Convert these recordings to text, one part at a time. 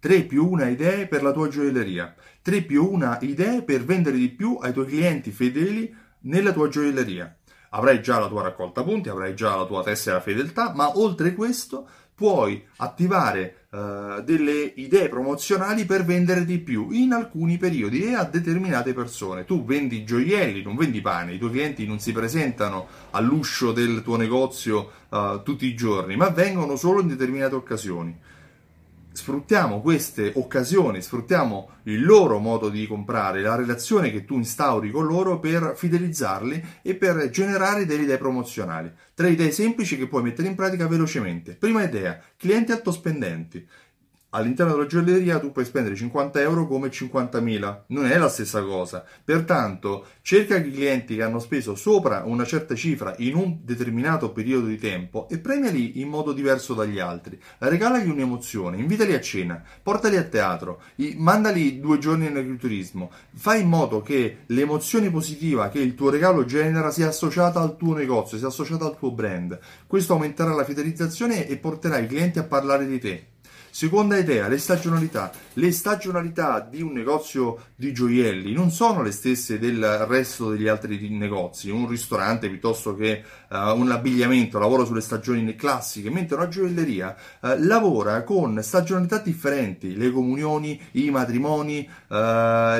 3 più 1 idee per la tua gioielleria, 3 più 1 idee per vendere di più ai tuoi clienti fedeli nella tua gioielleria. Avrai già la tua raccolta punti, avrai già la tua tessera fedeltà, ma oltre questo puoi attivare uh, delle idee promozionali per vendere di più in alcuni periodi e a determinate persone. Tu vendi gioielli, non vendi pane, i tuoi clienti non si presentano all'uscio del tuo negozio uh, tutti i giorni, ma vengono solo in determinate occasioni sfruttiamo queste occasioni, sfruttiamo il loro modo di comprare, la relazione che tu instauri con loro per fidelizzarli e per generare delle idee promozionali. Tre idee semplici che puoi mettere in pratica velocemente. Prima idea, clienti altospendenti all'interno della gioielleria tu puoi spendere 50 euro come 50.000, non è la stessa cosa. Pertanto cerca i clienti che hanno speso sopra una certa cifra in un determinato periodo di tempo e premiali in modo diverso dagli altri. Regalagli un'emozione, invitali a cena, portali a teatro, mandali due giorni in agriturismo, fai in modo che l'emozione positiva che il tuo regalo genera sia associata al tuo negozio, sia associata al tuo brand. Questo aumenterà la fidelizzazione e porterà i clienti a parlare di te. Seconda idea, le stagionalità. Le stagionalità di un negozio di gioielli non sono le stesse del resto degli altri negozi. Un ristorante piuttosto che uh, un abbigliamento lavora sulle stagioni classiche, mentre una gioielleria uh, lavora con stagionalità differenti, le comunioni, i matrimoni, uh,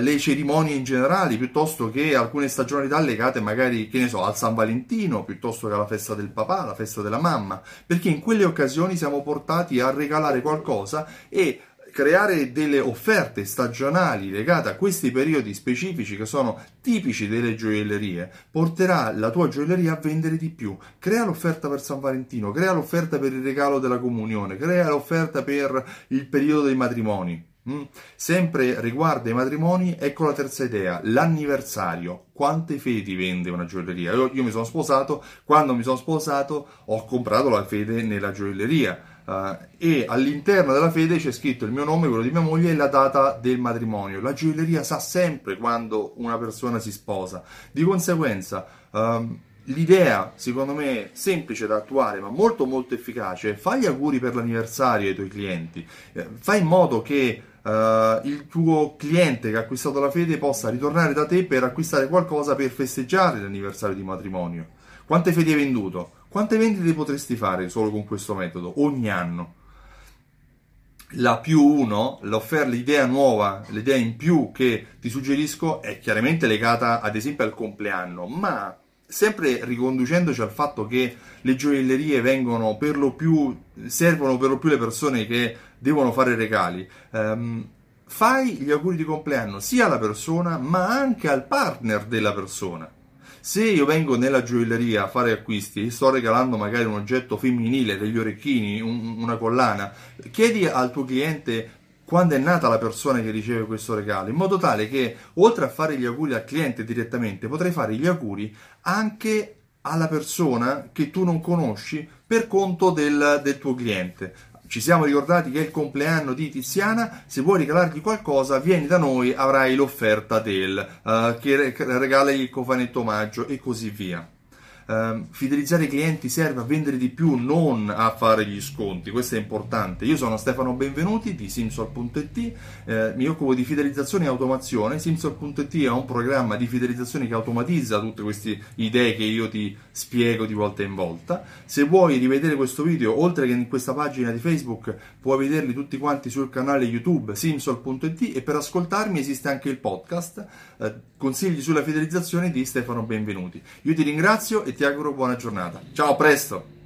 le cerimonie in generale, piuttosto che alcune stagionalità legate magari, che ne so, al San Valentino, piuttosto che alla festa del papà, alla festa della mamma, perché in quelle occasioni siamo portati a regalare qualcosa cosa e creare delle offerte stagionali legate a questi periodi specifici che sono tipici delle gioiellerie porterà la tua gioielleria a vendere di più. Crea l'offerta per San Valentino, crea l'offerta per il regalo della comunione, crea l'offerta per il periodo dei matrimoni. Mm? Sempre riguardo ai matrimoni, ecco la terza idea, l'anniversario. Quante fedi vende una gioielleria? Io, io mi sono sposato, quando mi sono sposato ho comprato la fede nella gioielleria Uh, e all'interno della fede c'è scritto il mio nome, quello di mia moglie e la data del matrimonio. La gioielleria sa sempre quando una persona si sposa. Di conseguenza, um, l'idea, secondo me, semplice da attuare, ma molto molto efficace, fai gli auguri per l'anniversario ai tuoi clienti. Eh, fai in modo che uh, il tuo cliente che ha acquistato la fede possa ritornare da te per acquistare qualcosa per festeggiare l'anniversario di matrimonio. Quante fedi hai venduto? Quante vendite potresti fare solo con questo metodo ogni anno? La più uno, l'offerta, l'idea nuova, l'idea in più che ti suggerisco è chiaramente legata ad esempio al compleanno, ma sempre riconducendoci al fatto che le gioiellerie vengono per lo più, servono per lo più le persone che devono fare regali. Um, fai gli auguri di compleanno sia alla persona ma anche al partner della persona. Se io vengo nella gioielleria a fare acquisti sto regalando magari un oggetto femminile, degli orecchini, un, una collana, chiedi al tuo cliente quando è nata la persona che riceve questo regalo, in modo tale che oltre a fare gli auguri al cliente direttamente, potrei fare gli auguri anche alla persona che tu non conosci per conto del, del tuo cliente ci siamo ricordati che è il compleanno di Tiziana, se vuoi regalargli qualcosa vieni da noi, avrai l'offerta del uh, che regala il cofanetto omaggio e così via. Uh, fidelizzare i clienti serve a vendere di più, non a fare gli sconti, questo è importante. Io sono Stefano Benvenuti di Simsol.it, eh, mi occupo di fidelizzazione e automazione. Simsol.it è un programma di fidelizzazione che automatizza tutte queste idee che io ti spiego di volta in volta. Se vuoi rivedere questo video, oltre che in questa pagina di Facebook, puoi vederli tutti quanti sul canale YouTube Simsol.it e per ascoltarmi esiste anche il podcast eh, Consigli sulla fidelizzazione di Stefano Benvenuti. Io ti ringrazio e ti auguro buona giornata. Ciao, a presto!